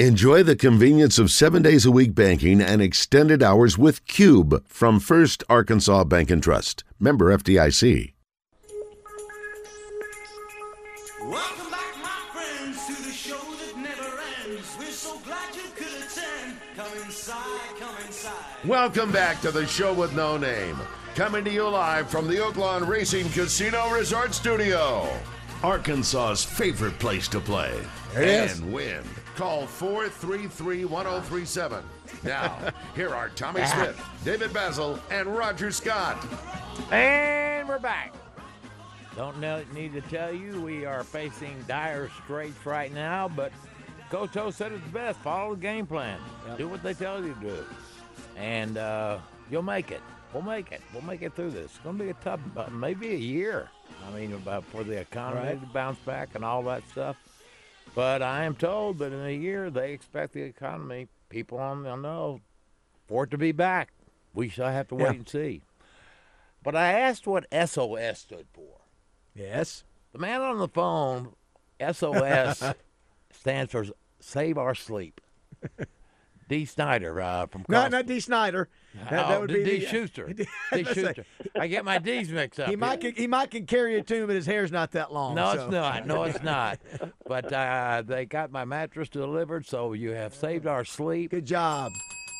Enjoy the convenience of seven days a week banking and extended hours with Cube from First Arkansas Bank and Trust. Member FDIC. Welcome back, my friends, to the show that never ends. We're so glad you could attend. Come inside, come inside. Welcome back to the show with no name. Coming to you live from the Oaklawn Racing Casino Resort Studio. Arkansas's favorite place to play and win. Call 433 1037. Now, here are Tommy Smith, David Bazzel, and Roger Scott. And we're back. Don't know, need to tell you we are facing dire straits right now, but Koto said it's best. Follow the game plan. Do what they tell you to do, and uh, you'll make it. We'll make it. We'll make it through this. It's going to be a tough, uh, maybe a year. I mean, about for the economy Right. to bounce back and all that stuff. But I am told that in a year they expect the economy, people on the know, for it to be back. We shall have to wait Yeah. and see. But I asked what SOS stood for. Yes. The man on the phone, SOS, stands for Save Our Sleep. D. Snider uh, from No, Cross- not D. Snyder. That, oh, that would D. be D. the- Schuster. D. Schuster. I get my D's mixed up. He might can, he might can carry a tune, but his hair's not that long. No, so. it's not. No, it's not. But uh, they got my mattress delivered, so you have saved our sleep. Good job.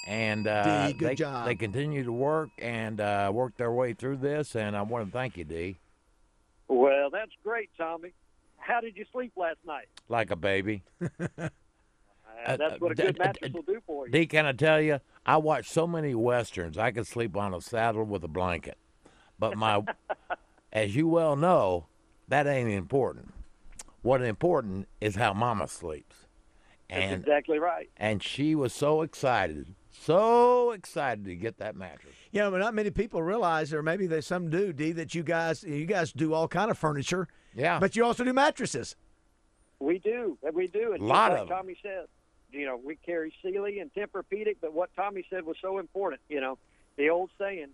And uh, D, good they, job. they continue to work and uh, work their way through this, and I want to thank you, D. Well, that's great, Tommy. How did you sleep last night? Like a baby. Uh, that's what a good mattress d- will do for you. D, can I tell you? I watch so many westerns. I could sleep on a saddle with a blanket. But my, as you well know, that ain't important. What important is how Mama sleeps, That's and exactly right. and she was so excited, so excited to get that mattress. Yeah, but not many people realize, or maybe there's some do, D, that you guys you guys do all kind of furniture. Yeah. But you also do mattresses. We do. and We do. And just Lot like of 'em. Tommy said, you know, we carry Sealy and Tempur-Pedic, but what Tommy said was so important. You know, the old saying,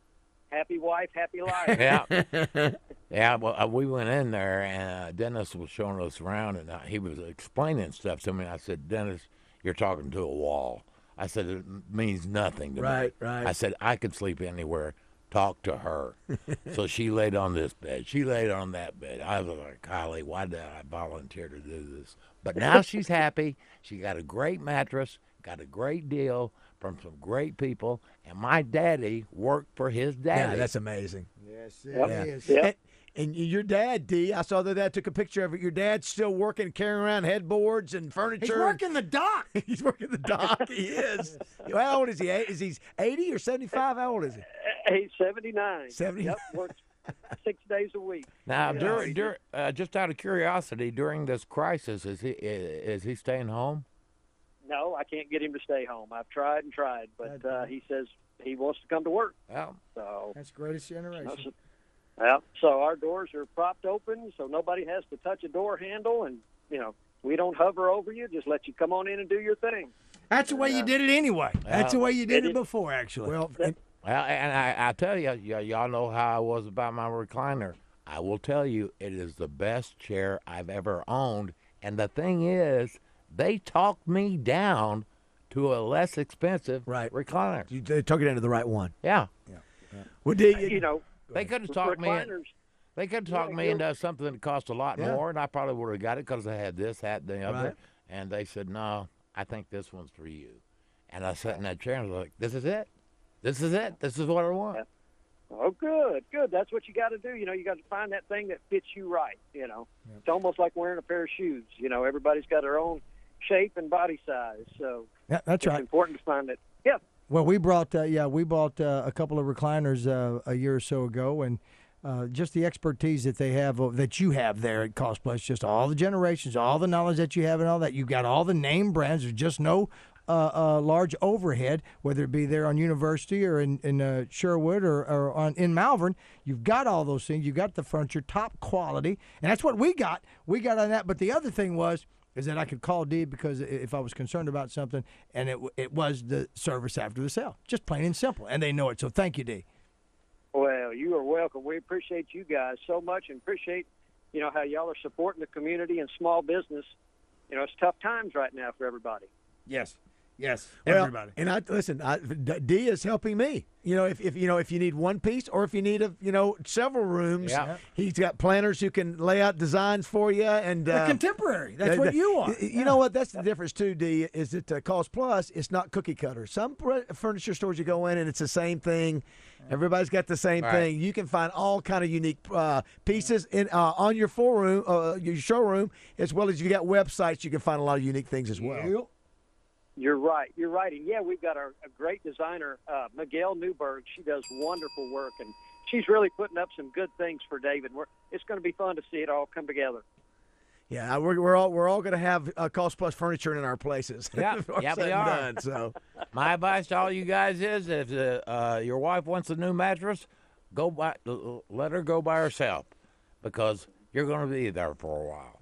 "Happy wife, happy life." Yeah, yeah. Well, uh, we went in there, and uh, Dennis was showing us around, and uh, he was explaining stuff to me. I said, "Dennis, you're talking to a wall." I said, "It means nothing to me." Right, right. I said, "I could sleep anywhere. Talk to her." so she laid on this bed. She laid on that bed. I was like, "Golly, why did I volunteer to do this?" But now she's happy. She got a great mattress, got a great deal from some great people, and my daddy worked for his daddy. Yeah, that's amazing. Yes, it Yep. Yeah. is. Yep. And, and your dad, D, I saw that dad took a picture of it. Your dad's still working, carrying around headboards and furniture. He's working the dock. He's working the dock. He is. How old is he? Eight- Is he 80 or 75? How old is he? He's 79. 70. Yep, works six days a week. Now, Yeah. during, dur uh, just out of curiosity, during this crisis, is he i- is he staying home? No, I can't get him to stay home. I've tried and tried, but uh, he says he wants to come to work. Yeah. So, That's greatest generation. that's- well, so our doors are propped open, so nobody has to touch a door handle, and you know we don't hover over you. Just let you come on in and do your thing. That's the way you did it anyway. That's the way you did It it is- before, actually. Well, well, and I, I tell you, y- y'all know how I was about my recliner. I will tell you, it is the best chair I've ever owned. And the thing is, they talked me down to a less expensive Right. recliner. you they took it into the right one. Yeah, Well, D, You know, they could have talked me. In, recliners. They could have talked Yeah, me you're- into something that cost a lot Yeah. more, and I probably would have got it because I had this, had the other. Right. And they said, "No, I think this one's for you." And I sat in that chair and was like, "This is it. This is it. This is what I want." Oh, good, good. That's what you got to do. You know, you got to find that thing that fits you right. You know, it's almost like wearing a pair of shoes. You know, everybody's got their own shape and body size, so Yeah, that's it's right. important to find it. Yeah, Well, we brought uh, yeah we bought uh, a couple of recliners uh, a year or so ago, and uh, just the expertise that they have uh, that you have there at Cost Plus, just all the generations, all the knowledge that you have, and all that. You've got all the name brands. There's just no uh, uh, large overhead, whether it be there on University or in in uh, Sherwood or, or on in Malvern. You've got all those things. You've got the furniture, top quality, and that's what we got. We got on that. But the other thing was is that I could call D because if I was concerned about something, and it it was the service after the sale, just plain and simple, and they know it. So thank you, D. Well, you are welcome. We appreciate you guys so much and appreciate, you know, how y'all are supporting the community and small business. You know, it's tough times right now for everybody. Yes. Yes. Well, Everybody. And I listen. I, D D is helping me. You know, if, if you know if you need one piece or if you need a you know several rooms, Yeah. he's got planners who can lay out designs for you. And The uh, contemporary. That's the- what you are. y- You know what? That's the difference too. D is that uh, Cost Plus. It's not cookie cutter. Some furniture stores you go in and it's the same thing. Everybody's got the same Right. thing. You can find all kind of unique uh, pieces in uh, on your forum, uh, your showroom, as well as you got websites. You can find a lot of unique things as well. Yep. You're right. You're right. And yeah, we've got our, a great designer, uh, Miguel Newberg. She does wonderful work, and she's really putting up some good things for David. We're, it's going to be fun to see it all come together. Yeah, we're, we're all we're all going to have uh, cost plus furniture in our places. Yeah, yeah, said we are. done, so My advice to all you guys is if uh, uh, your wife wants a new mattress, go buy, l- let her go by herself because you're going to be there for a while.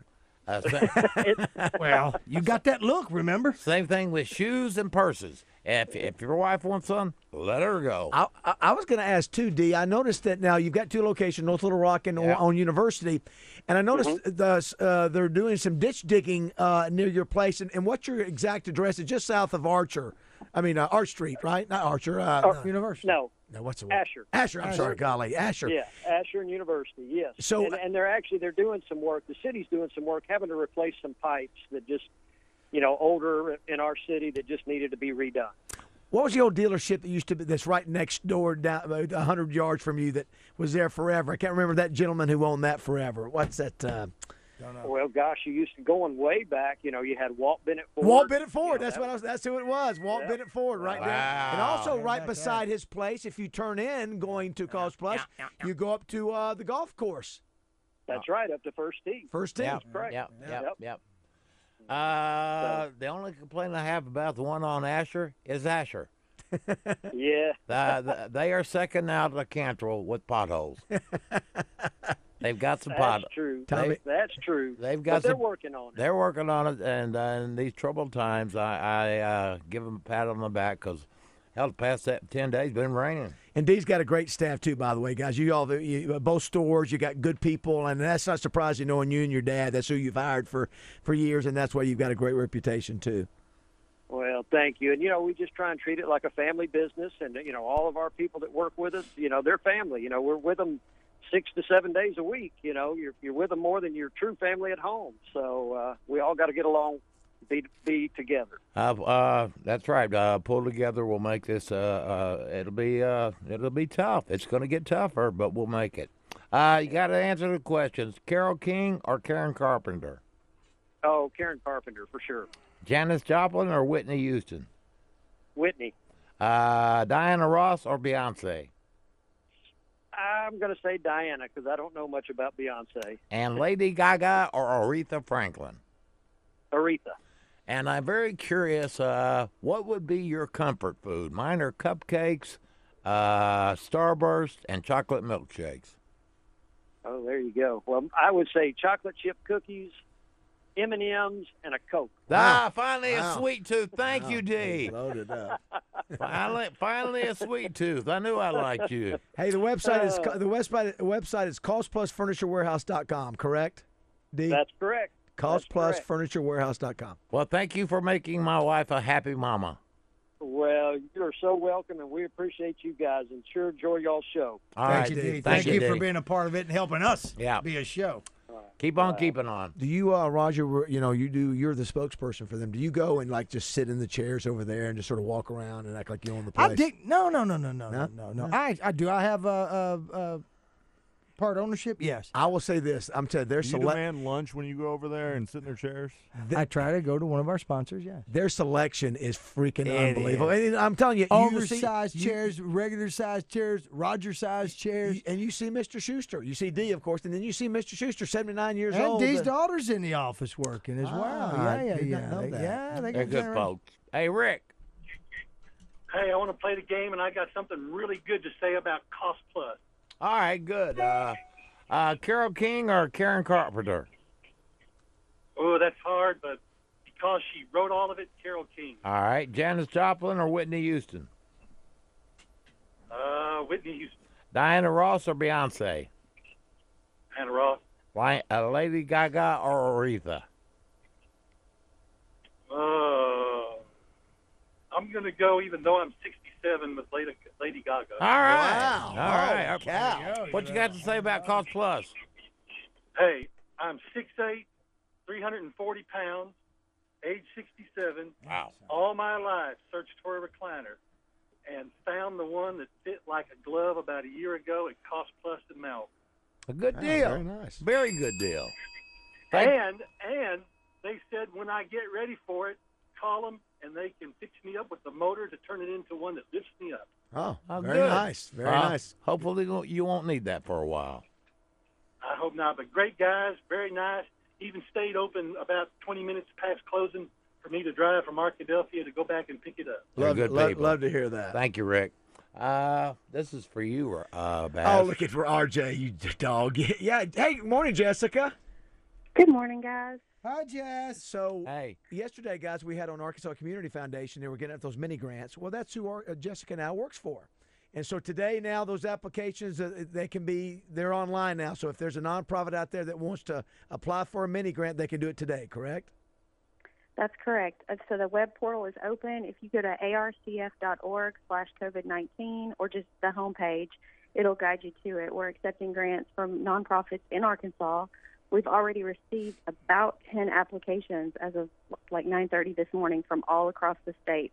Uh, Well, you got that look, remember? same thing with shoes and purses. If, if your wife wants one, let her go. I, I, I was going to ask too, D. I noticed that now you've got two locations, North Little Rock and Yeah. on University, and I noticed Mm-hmm. the uh, they're doing some ditch digging uh, near your place. And, and what's your exact address? It's just south of Archer. I mean uh, Arch Street, right? Not Archer. Uh, no, University. No, no, what's the word? Asher. Asher. I'm sorry, golly, Asher. Yeah, Asher and University. Yes. So- and, and they're actually they're doing some work. The city's doing some work, having to replace some pipes that just, you know, older in our city that just needed to be redone. What was the old dealership that used to be that's right next door, down about hundred yards from you, that was there forever? I can't remember that gentleman who owned that forever. What's that? Uh, Well, gosh, you used to going way back. You know, you had Walt Bennett Ford. Walt Bennett Ford. You know, That's that- what I was. That's who it was. Walt Yeah. Bennett Ford, right there. And Wow. also right beside his place, if you turn in going to Cost Plus, you go up to uh, the golf course. That's right, up to first tee. First tee. Yep, correct. yep, yep, Yep. yep. Uh, the only complaint I have about the one on Asher is Asher. Yeah. The, the, they are second out of the Cantrell with potholes. They've got some pot. That's true. Tommy- They- that's true. They've but got they're working on it. They're working on it, and uh, in these troubled times, I, I uh, give them a pat on the back because hell, the past that ten days been raining. And Dee's got a great staff too, by the way, guys. You all, you, uh, both stores, you got good people, and that's not surprising knowing you and your dad. That's who you've hired for for years, and that's why you've got a great reputation too. Well, thank you. And you know, we just try and treat it like a family business, and you know, all of our people that work with us, you know, they're family. You know, we're with them six to seven days a week. You know, you're you're with them more than your true family at home. So uh, we all got to get along, be be together. Uh, uh, that's right. Uh, pull together. We'll make this. Uh, uh, it'll be. Uh, it'll be tough. It's going to get tougher, but we'll make it. Uh, you got to answer the questions. Carole King or Karen Carpenter? Oh, Karen Carpenter for sure. Janis Joplin or Whitney Houston? Whitney. Uh, Diana Ross or Beyonce? I'm going to say Diana because I don't know much about Beyonce. And Lady Gaga or Aretha Franklin? Aretha. And I'm very curious, uh, what would be your comfort food? Mine are cupcakes, uh, Starburst, and chocolate milkshakes. Oh, there you go. Well, I would say chocolate chip cookies, M and M's, and a Coke. Ah, finally a sweet tooth. Thank you, D. Loaded up. Finally, finally a sweet tooth. I knew I liked you. Hey, the website is Uh. the website website is costplusfurniturewarehouse.com, correct? D. That's correct. That's correct. costplusfurniturewarehouse.com. Well, thank you for making my wife a happy mama. Well, you're so welcome, and we appreciate you guys, and sure enjoy y'all's show. All Thank right, you, D. D. Thank, Thank you, you D. for being a part of it and helping us Yeah. be a show. Keep on keeping on. Do you, uh, Roger? You know, you do. You're the spokesperson for them. Do you go and like just sit in the chairs over there and just sort of walk around and act like you own the place? I dig. No, no, no, no, no, No? no, no, no. I, I do. I have a, a, a part ownership. Yes. I will say this. I'm telling you, their Do you select demand lunch when you go over there and sit in their chairs? I try to go to one of our sponsors. Yes. their selection is freaking It unbelievable. is. And I'm telling you, you see- Oversized you- chairs, regular sized chairs, Roger sized chairs. you- and you see Mr. Schuster. You see D, of course, and then you see Mr. Schuster, 79 years and old. Dee's uh, daughter's in the office working as well. Ah, I Yeah, yeah, did not yeah. know They- that. Yeah, they They're got good genera- folks. Hey, Rick. Hey, I want to play the game, and I got something really good to say about Cost Plus. All right, good. Uh, uh, Carole King or Karen Carpenter? Oh, that's hard, but because she wrote all of it, Carole King. All right, Janis Joplin or Whitney Houston? Uh, Whitney Houston, Diana Ross or Beyonce? Hannah Ross. Why, uh, Lady Gaga or Aretha? Uh, I'm going to go, even though I'm 67, with Lady, Lady Gaga. All right. Wow. All right. Oh, cow. What you got to say about Cost Plus? Hey, I'm 6'8", 340 pounds, age 67. Wow. All my life searched for a recliner and found the one that fit like a glove about a year ago at Cost Plus in Mel. A good Oh, deal. very nice. Very good deal. Thank- And and they said when I get ready for it, call them and they can fix me up with the motor to turn it into one that lifts me up. Oh, Oh, very good. nice. Very Uh, nice. Hopefully you won't- need that for a while. I hope not, but great guys, very nice. Even stayed open about 20 minutes past closing for me to drive from Arkadelphia to go back and pick it up. Love, good love, people. love to hear that. Thank you, Rick. Uh, this is for you, uh, Bass. Oh, looking for RJ, you dog. Yeah. Hey, morning, Jessica. Good morning, guys. Hi, Jess. So Hey, yesterday, guys, we had on Arkansas Community Foundation. They were getting at those mini grants. Well, that's who our, uh, Jessica now works for. And so today, now those applications uh, they can be they're online now. So if there's a nonprofit out there that wants to apply for a mini grant, they can do it today. Correct? That's correct. Uh, So the web portal is open. If you go to arcf.org slash COVID-19 or just the homepage, it'll guide you to it. We're accepting grants from nonprofits in Arkansas. We've already received about 10 applications as of like 9.30 this morning from all across the state.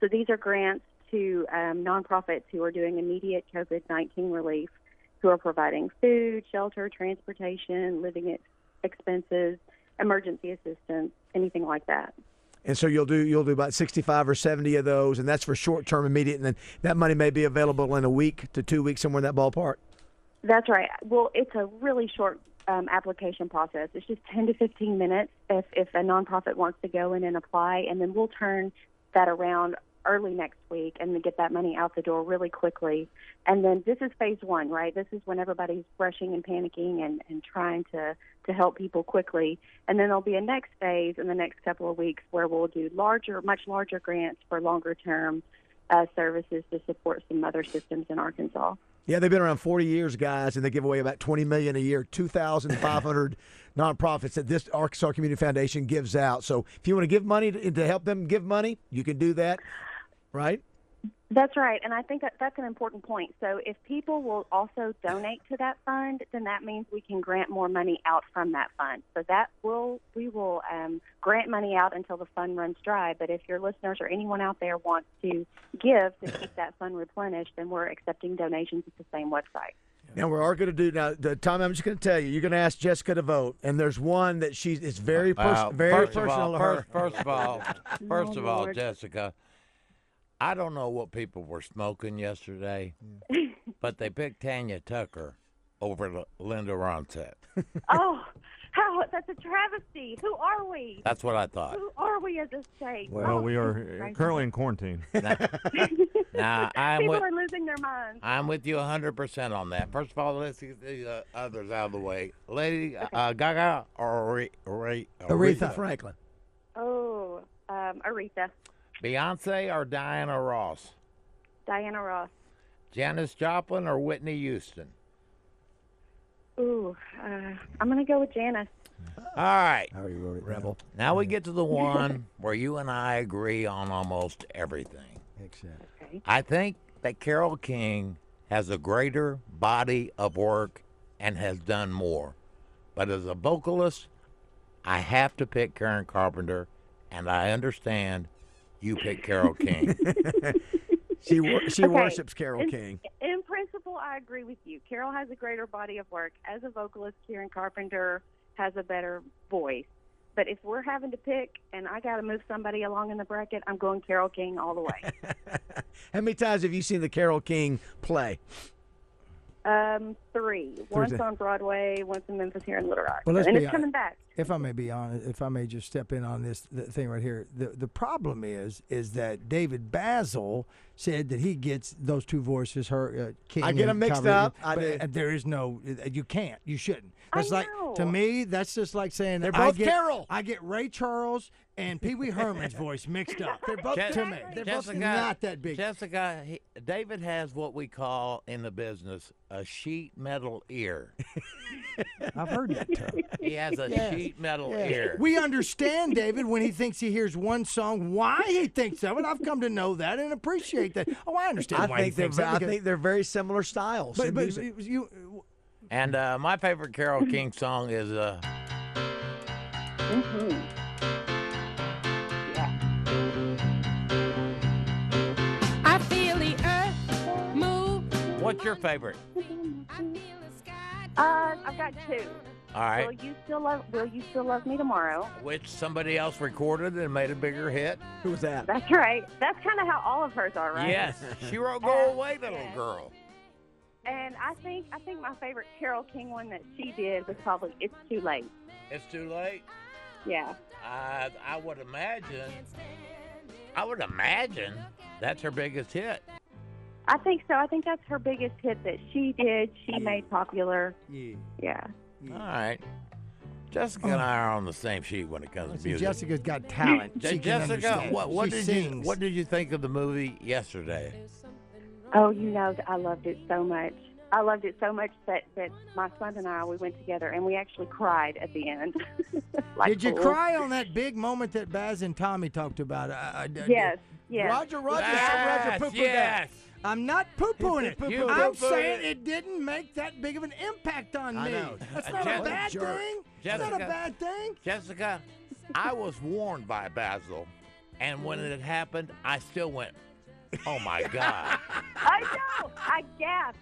So these are grants to um, nonprofits who are doing immediate COVID-19 relief, who are providing food, shelter, transportation, living ex- expenses, emergency assistance, anything like that. And so you'll do you'll do about 65 or 70 of those, and that's for short term, immediate, and then that money may be available in a week to two weeks, somewhere in that ballpark. That's right. Well, it's a really short um, application process. It's just 10 to 15 minutes if, if a nonprofit wants to go in and apply, and then we'll turn that around early next week and get that money out the door really quickly. And then this is phase one, right? This is when everybody's rushing and panicking and, and trying to, to help people quickly. And then there'll be a next phase in the next couple of weeks where we'll do larger, much larger grants for longer term uh, services to support some other systems in Arkansas. Yeah, they've been around 40 years, guys, and they give away about 20 million a year, 2,500 nonprofits that this Arkansas Community Foundation gives out. So if you want to give money to, to help them give money, you can do that, right? That's right, and I think that that's an important point. So if people will also donate to that fund, then that means we can grant more money out from that fund. So that will we will um, grant money out until the fund runs dry. But if your listeners or anyone out there wants to give to keep that fund replenished, then we're accepting donations at the same website. Now we are going to do now. The Tom, I'm just going to tell you, you're going to ask Jessica to vote, and there's one that she's it's very pers- Well, very first personal Of to all, her. first, first of all, first Oh, of all, Jessica, I don't know what people were smoking yesterday, but they picked Tanya Tucker over Linda Ronstadt. oh, how that's a travesty. Who are we? That's what I thought. Who are we as a state? Well, Oh, we are uh, currently in quarantine. Now I'm People with are losing their minds. I'm with you 100% on that. First of all, let's get the uh, others out of the way. Lady uh, Gaga or Are- Are- Aretha Franklin. Oh, um, Aretha, Beyonce or Diana Ross? Diana Ross. Janis Joplin or Whitney Houston? Ooh, uh, I'm gonna go with Janis. All right. How are you, Rebel? Now we get to the one where you and I agree on almost everything. Except. Okay. I think that Carole King has a greater body of work and has done more. But as a vocalist, I have to pick Karen Carpenter, and I understand you pick Carole King. She she Okay. worships Carole In- King. In principle, I agree with you. Carole has a greater body of work. As a vocalist, Karen Carpenter has a better voice. But if we're having to pick and I got to move somebody along in the bracket, I'm going Carole King all the way. How many times have you seen the Carole King play? Um, three. Once Thursday. on Broadway, once in Memphis here in Little Rock. Well, let's and be it's hon- coming back. if I may be honest, if I may just step in on this th- thing right here, the the problem is is that David Bazzel said that he gets those two voices, her uh, King. I get them mixed Carver, up. I but, do. uh, there is no, uh, you can't, you shouldn't. I That's like to me, that's just like saying They're I both get, Carol. I get Ray Charles and Pee Wee Herman's voice mixed up. They're both Je- to me. They're both not that big. Jessica, he, David has what we call in the business a sheet metal ear. I've heard that term. He has a Yes. sheet metal Yeah. ear. We understand, David, when he thinks he hears one song, why he thinks of it. I've come to know that and appreciate that. Oh, I understand I why he think they're thinks that. I think they're very similar styles. but, in but you, And uh, my favorite Carole King song is uh, hmm I feel the earth move. What's your favorite? Uh, I've got two. All right. Will you still love? Will you still love me tomorrow? Which somebody else recorded and made a bigger hit? Who was that? That's right. That's kind of how all of hers are, right? Yes. She wrote Go Away, Little Girl. And I think I think my favorite Carole King one that she did was probably "It's Too Late." It's too late. Yeah. I I would imagine. I would imagine that's her biggest hit. I think so. I think that's her biggest hit that she did. She made popular. Yeah. Yeah. All right. Jessica and I are on the same sheet when it comes to music. Jessica's got talent. Je- She can Jessica, understand. what, what She did sings. you what did you think of the movie yesterday? Oh, you know, I loved it so much. I loved it so much that that my son and I we went together and we actually cried at the end. like Did you fools. cry on that big moment that Baz and Tommy talked about? I, I- I- Yes. Yes. Roger, Roger, Yes, Roger, poo-pooed yes. that. I'm not poo-pooing it. poo-pooed I'm it. saying it didn't make that big of an impact on I me. know. That's Uh, not Je- a bad jerk. thing. That's not a bad thing. Jessica, I was warned by Bazzel, and when it happened, I still went, "Oh my God!" I know. I gasped.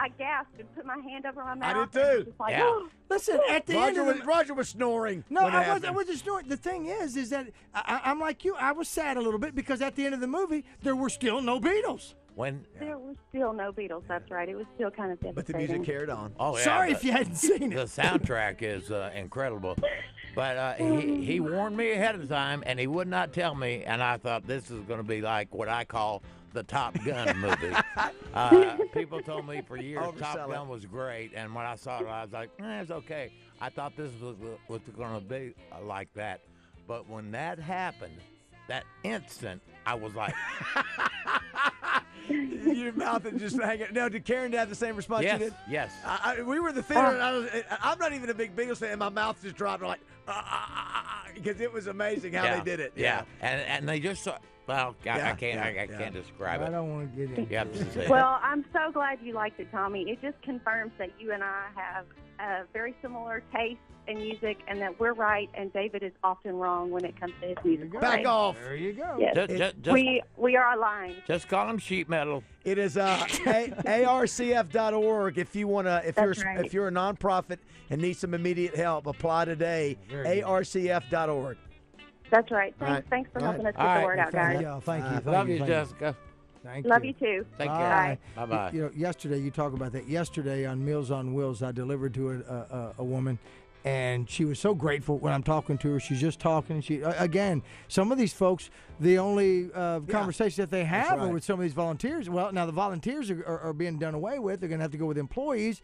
I gasped and put my hand over my mouth. I did too. just like, Yeah. Listen, at the end Roger of was, the, Roger was snoring. No, when it I was. I happened. was just doing. The thing is, is that I, I- I'm like you. I was sad a little bit because at the end of the movie, there were still no Beatles. When There was still no Beatles. That's right. It was still kind of But the devastating. music carried on. oh yeah, Sorry if you hadn't seen it. The it. soundtrack is uh, incredible, but uh, he he warned me ahead of time, and he would not tell me. And I thought this is going to be like what I call the Top Gun movie. uh, people told me for years Top Oversell it. Gun was great, and when I saw it, I was like, eh, "It's okay." I thought this was was going to be uh, like that, but when that happened, that instant, I was like, Your mouth is just hanging. No, did Karen have the same response "Yes, you did? yes." I, I, we were in the theater, and I was, I'm not even a big Beatles fan, and my mouth just dropped. I'm like, because it was amazing how yeah, they did it. Yeah, and and they just saw. Well, I, I can't. I, I yeah, can't yeah. describe I don't want to get in. You have to say it. Well, I'm so glad you liked it, Tommy. It just confirms that you and I have a very similar taste in music, and that we're right, and David is often wrong when it comes to his music. Back off. There you go. Yes. Just, just, just, we we are aligned. just call them sheet metal. It is uh, a- arcf.org. If you want to, if That's you're right. if you're a nonprofit and need some immediate help, apply today. Very good. arcf.org. That's right. Thanks, right. thanks for All helping right. us get All the right. word out, Thank guys. you. Thank you. Uh, Thank Love you. you, thank Jessica. Thank Love you. you too. Take Bye. care. Bye bye. You know, yesterday you talk about that. Yesterday on Meals on Wheels, I delivered to a, a, a- a woman, and she was so grateful when I'm talking to her. She's just talking. She again, some of these folks, the only uh, conversations that they have are with some of these volunteers. Well, now the volunteers are, are, are being done away with. They're going to have to go with employees,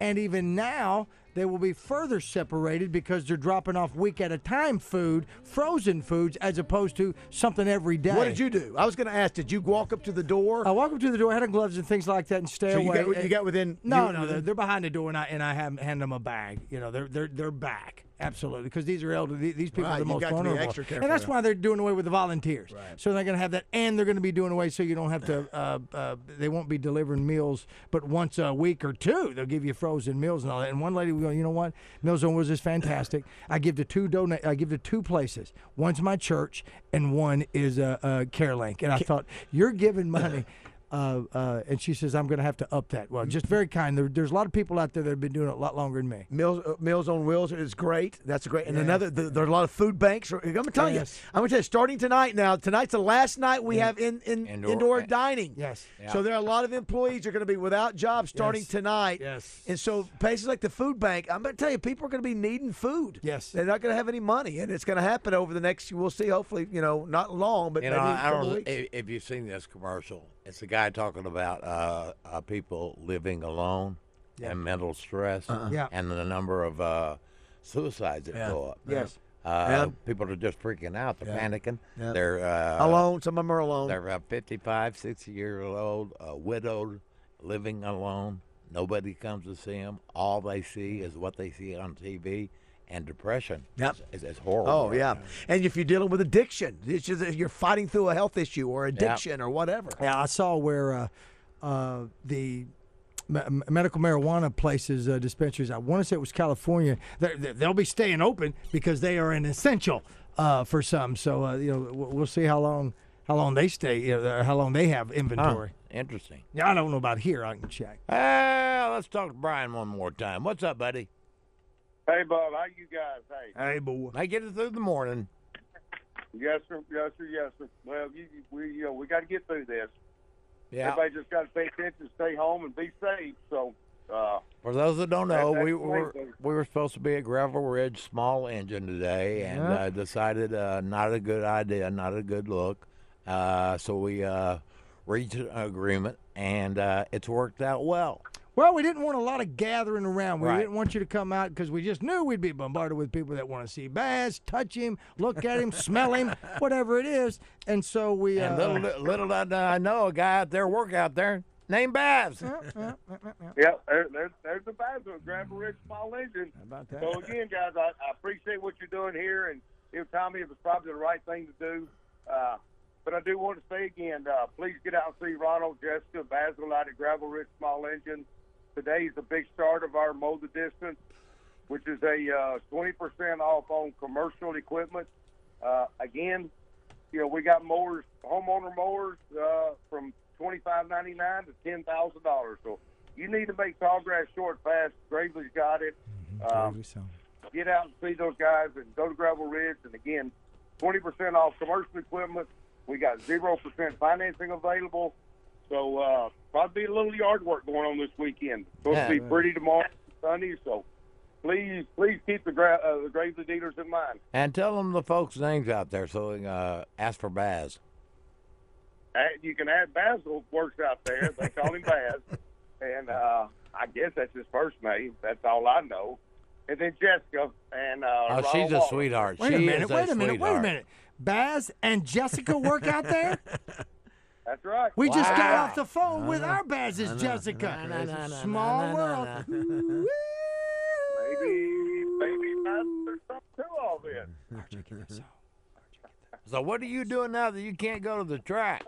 and even now they will be further separated because they're dropping off week at a time food, frozen foods, as opposed to something every day. What did you do? I was going to ask. Did you walk up to the door? I walked up to the door, I had on gloves and things like that, and stay so you away. got, you got within. No, you- no, they're, they're behind the door, and I and I have hand them a bag. You know, they're they're they're back absolutely because these are elderly. These people Right, are the most got to be vulnerable, and that's why they're doing away with the volunteers. So they're going to have that, and they're going to be doing away so you don't have to. Uh, uh, they won't be delivering meals, but once a week or two, they'll give you frozen meals and all that. And one lady will go, you know what, Meals on Wheels is fantastic. I give to two donate. I give to two places. One's my church, and one is uh, uh, CareLink. And I thought you're giving money. Uh, uh, and she says, I'm going to have to up that. Well, just very kind. There, there's a lot of people out there that have been doing it a lot longer than me. Meals, uh, Meals on Wheels is great. That's great. And Yeah. another, th there are a lot of food banks. I'm going to tell Yes. you. I'm going to tell you. Starting tonight now. Tonight's the last night we have in, in Indoor- indoor, dining. Yes. So there are a lot of employees are going to be without jobs starting Yes. tonight. Yes. And so places like the food bank, I'm going to tell you, people are going to be needing food. Yes. They're not going to have any money, and it's going to happen over the next. We'll see. Hopefully, you know, not long, but You maybe know, a I couple don't know weeks. if, if you've seen this commercial. It's a guy talking about uh, uh, people living alone and mental stress Yeah. and the number of uh, suicides that Yeah. go up. Yes. Uh, Yeah. People are just freaking out. They're Yeah. panicking. Yeah. They're uh, alone. Some of them are alone. They're uh, 55, 60 years old, uh, widowed, living alone. Nobody comes to see them. All they see is what they see on TV, and depression. Yep. is, is horrible. Oh right yeah, now. and if you're dealing with addiction, it's just you're fighting through a health issue or addiction or whatever. Yeah, I saw where uh, uh, the me- me- medical marijuana places, uh, dispensaries. I want to say it was California. They're, they're- they'll be staying open because they are an essential uh, for some. So uh, you know, we'll we'll see how long how long they stay, you know, or how long they have inventory. Interesting. Yeah, I don't know about here. I can check. Well, let's talk to Brian one more time. What's up, buddy? Hey, Bob, how you guys? Hey. Hey, boy. I get it through the morning. Yes, sir. Yes, sir. Yes, sir. Well, you, you- we, you know, we got to get through this. Yeah. Everybody just got to pay attention, stay home, and be safe. So, uh, For those that don't know, That- we were main we were supposed to be at Gravel Ridge Small Engine today, and Yeah. uh, decided uh, not a good idea, not a good look. Uh, so we uh, reached an agreement, and uh, it's worked out well. Well, we didn't want a lot of gathering around. We Right. didn't want you to come out because we just knew we'd be bombarded with people that want to see Baz, touch him, look at him, smell him, whatever it is. And so we. And uh, little little did I know a guy out there work out there named Babs. yeah, there, there's there's the bathroom, Gravel Ridge Small Engine. about that? So again, guys, I, I appreciate what you're doing here, and you know, Tommy, it was probably the right thing to do. Uh, but I do want to say again, uh, please get out and see Ronald, Jessica, Basil out at Gravel Ridge Small Engine. Today is the big start of our mow the distance, which is a uh, 20% off on commercial equipment. Uh, again, you know, we got mowers, homeowner mowers uh, from $25.99 to $10,000. So you need to make tall grass short fast. Gravely's got it. Um, get out and see those guys and go to Gravel Ridge. And again, 20% off commercial equipment. We got 0% financing available. So uh, probably be a little yard work going on this weekend. Supposed Yeah. to be pretty tomorrow, sunny. So please, please keep the, gra- uh, the Gravely dealers in mind. And tell them the folks' names out there so they can uh, ask for Baz. Add- You can add Basil works out there. They call him Baz, and uh, I guess that's his first name. That's all I know. And then Jessica and uh, Oh, Ronald she's a Wallace. sweetheart. Wait she a minute, wait a minute, wait a minute. Baz and Jessica work out there? That's right. We just got off the phone with our Baz's Jessica. No, no, no, no, Small no, no, world. no. Ooh-wee. Maybe, maybe there's something to all this. So what are you doing now that you can't go to the track?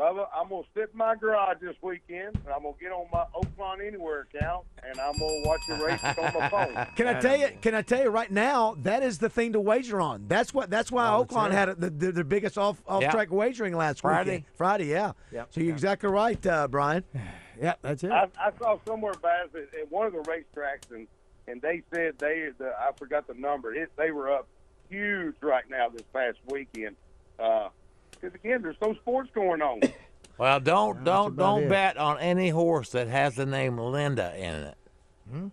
Bubba, I'm gonna sit in my garage this weekend, and I'm gonna get on my Oaklawn Anywhere account, and I'm gonna watch the races on my phone. Can I tell you? Can I tell you right now? That is the thing to wager on. That's what. That's why Oh, that's Oaklawn had the, the, the biggest off off Yeah. track wagering last Friday. weekend. Friday, yeah. Yep. So you're exactly right, uh, Brian. Yeah, that's it. I, I saw somewhere Baz at, at one of the racetracks, and and they said they the, I forgot the number. It, they were up huge right now this past weekend. Because again, there's no sports going on. Well, don't don't don't it. bet on any horse that has the name Linda in it,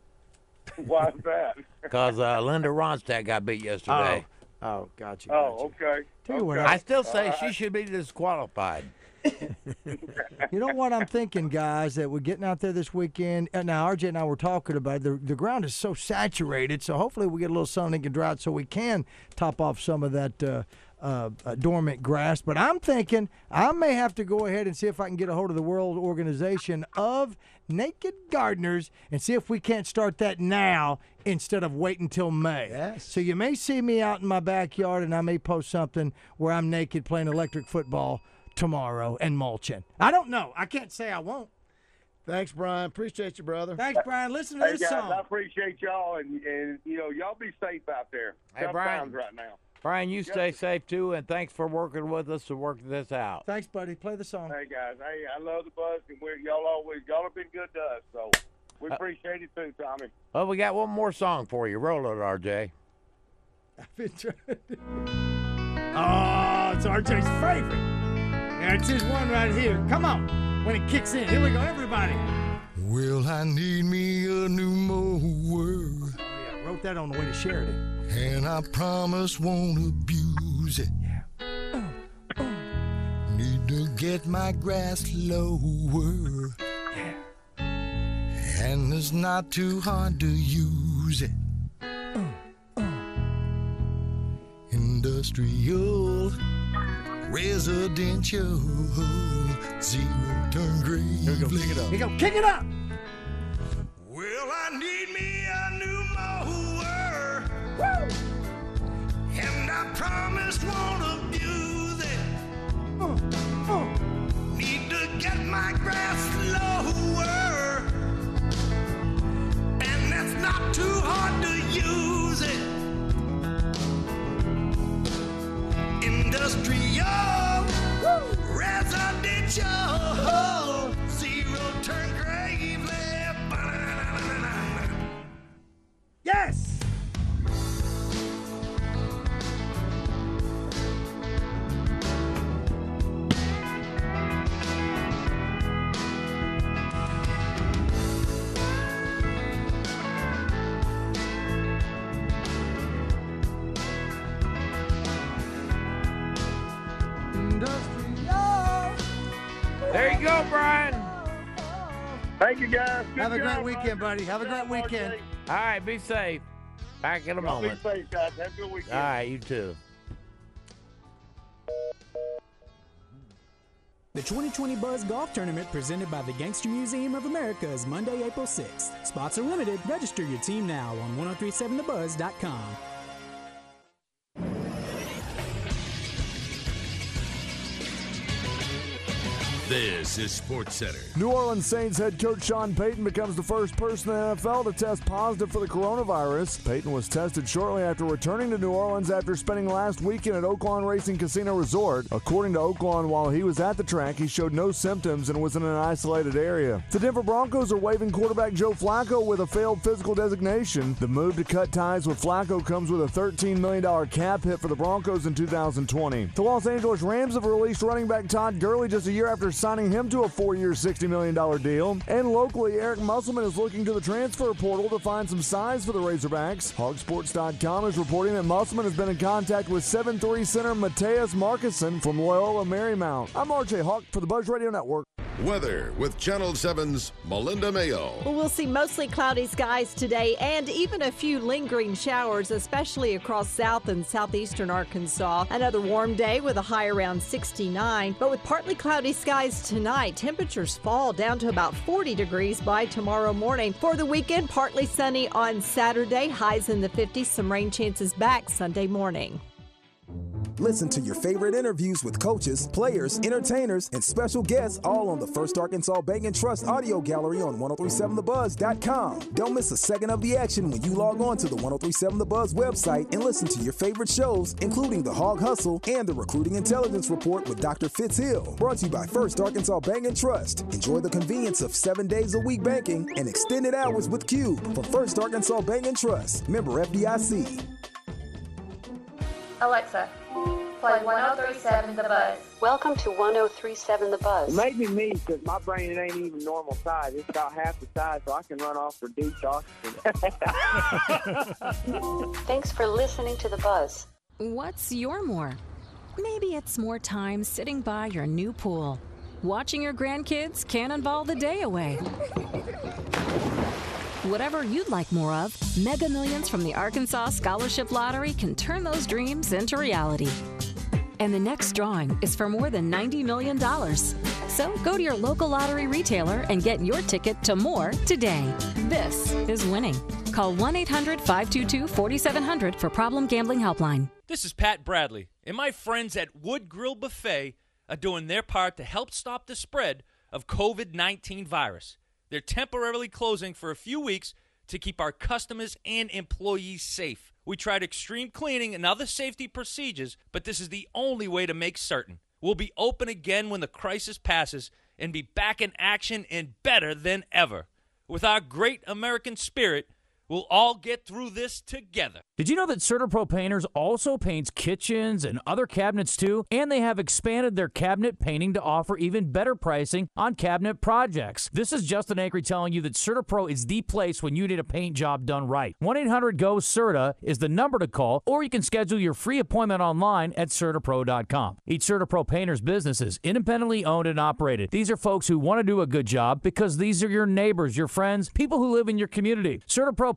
Why is that? because uh, Linda Ronstadt got beat yesterday. Oh, gotcha. Oh, okay. Tell you what, okay. I still say All she should be disqualified. You know what I'm thinking, guys? That we're getting out there this weekend. And now, RJ and I were talking about it. The, the ground is so saturated, so hopefully we get a little sun and can dry out so we can top off some of that uh, uh, uh, dormant grass. But I'm thinking I may have to go ahead and see if I can get a hold of the World Organization of Naked Gardeners and see if we can't start that now instead of waiting till May. Yes. So you may see me out in my backyard and I may post something where I'm naked playing electric football tomorrow and mulching. I don't know. I can't say I won't. Thanks, Brian. Appreciate you, brother. Thanks, Brian. Listen to Hey this guys, song. I appreciate y'all, and and you know y'all be safe out there. Hey, Tough Brian. times right now. Brian, you stay safe too, and thanks for working with us to work this out. Thanks, buddy. Play the song. Hey guys, hey, I love the buzz, and we're y'all always y'all have been good to us, so we uh, appreciate it too, Tommy. Well, we got one more song for you. Roll it, RJ. I've been trying to- Oh, it's RJ's favorite. Yeah, it's his one right here. Come on. When it kicks in. Here we go, everybody. Will I need me a new mower, Oh, yeah. I Wrote that on the way to Sheridan. And I promise won't abuse it. Need to get my grass lower, and it's not too hard to use it. Industrial, residential, zero turn grave. Here we go, kick it up. Here you go, kick it up. Well, I need me my grass lower. And that's not too hard to use it. Industrial, residential, zero turn gravely. Yes. Weekend, buddy. Have a great weekend. All right, be safe. Back in a Y'all be moment. safe, guys. Have a good weekend. All right, you too. The 2020 Buzz Golf Tournament presented by the Gangster Museum of America is Monday, April 6th. Spots are limited. Register your team now on 1037thebuzz.com. This is Sports Center. New Orleans Saints head coach Sean Payton becomes the first person in the NFL to test positive for the coronavirus. Payton was tested shortly after returning to New Orleans after spending last weekend at Oaklawn Racing Casino Resort. According to Oaklawn, while he was at the track, he showed no symptoms and was in an isolated area. The Denver Broncos are waiving quarterback Joe Flacco with a failed physical designation. The move to cut ties with Flacco comes with a $13 million cap hit for the Broncos in 2020. The Los Angeles Rams have released running back Todd Gurley just a year after signing him to a four-year, $60 million deal. And locally, Eric Musselman is looking to the transfer portal to find some size for the Razorbacks. Hogsports.com is reporting that Musselman has been in contact with 7-3 center Mattias Markusson from Loyola Marymount. I'm RJ Hawk for the Buzz Radio Network. Weather with Channel 7's Melinda Mayo. Well, we'll see mostly cloudy skies today and even a few lingering showers, especially across south and southeastern Arkansas. Another warm day with a high around 69, but with partly cloudy skies tonight, temperatures fall down to about 40 degrees by tomorrow morning. For the weekend, partly sunny on Saturday, highs in the 50s, some rain chances back Sunday morning. Listen to your favorite interviews with coaches, players, entertainers, and special guests all on the First Arkansas Bank and Trust audio gallery on 1037thebuzz.com. Don't miss a second of the action when you log on to the 1037 The Buzz website and listen to your favorite shows, including The Hog Hustle and the Recruiting Intelligence Report with Dr. Fitz Hill. Brought to you by First Arkansas Bank and Trust. Enjoy the convenience of seven days a week banking and extended hours with Cube for First Arkansas Bank and Trust. Member FDIC. Alexa, play 1037 The Buzz. Welcome to 1037 The Buzz. Maybe me me because my brain ain't even normal size. It's about half the size, so I can run off for deep oxygen. Thanks for listening to The Buzz. What's your more? Maybe it's more time sitting by your new pool, watching your grandkids cannonball the day away. Whatever you'd like more of, Mega Millions from the Arkansas Scholarship Lottery can turn those dreams into reality. And the next drawing is for more than $90 million. So go to your local lottery retailer and get your ticket to more today. This is winning. Call 1 800 522 4700 for Problem Gambling Helpline. This is Pat Bradley, and my friends at Wood Grill Buffet are doing their part to help stop the spread of COVID 19 virus. They're temporarily closing for a few weeks to keep our customers and employees safe. We tried extreme cleaning and other safety procedures, but this is the only way to make certain. We'll be open again when the crisis passes and be back in action and better than ever. With our great American spirit, we'll all get through this together. Did you know that CertaPro Painters also paints kitchens and other cabinets too? And they have expanded their cabinet painting to offer even better pricing on cabinet projects. This is Justin Ankery telling you that CertaPro is the place when you need a paint job done right. 1 800 GO CERTA is the number to call, or you can schedule your free appointment online at CertaPro.com. Each CertaPro Painters business is independently owned and operated. These are folks who want to do a good job because these are your neighbors, your friends, people who live in your community. CertaPro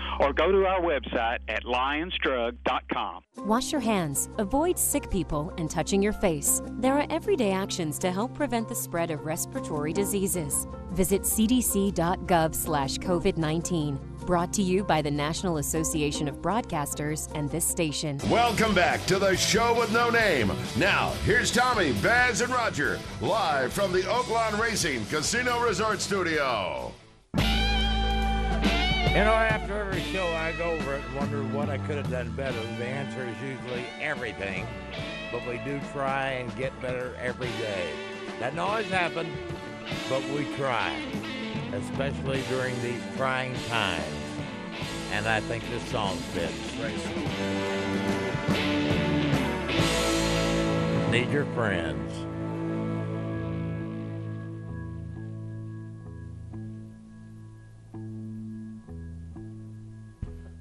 or go to our website at lionsdrug.com. Wash your hands, avoid sick people, and touching your face. There are everyday actions to help prevent the spread of respiratory diseases. Visit cdc.gov slash COVID 19. Brought to you by the National Association of Broadcasters and this station. Welcome back to the show with no name. Now, here's Tommy, Baz, and Roger, live from the Oaklawn Racing Casino Resort Studio. You know, after every show, I go over it and wonder what I could have done better. The answer is usually everything, but we do try and get better every day. Doesn't always happen, but we try, especially during these trying times. And I think this song fits. Need your friends.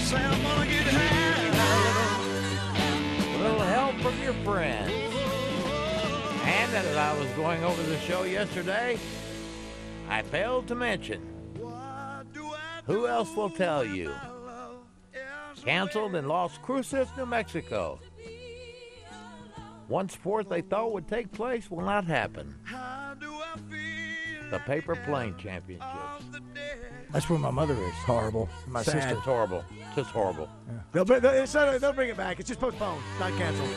Say I'm gonna get high. A little help from your friends. And as I was going over the show yesterday, I failed to mention who else will tell you? Canceled in Las Cruces, New Mexico. One sport they thought would take place will not happen. The paper plane championships. That's where my mother is. Horrible. My Sad. sister. It's horrible. Just horrible. They'll, bring- they'll, it's not- they'll bring it back. It's just postponed, not canceled.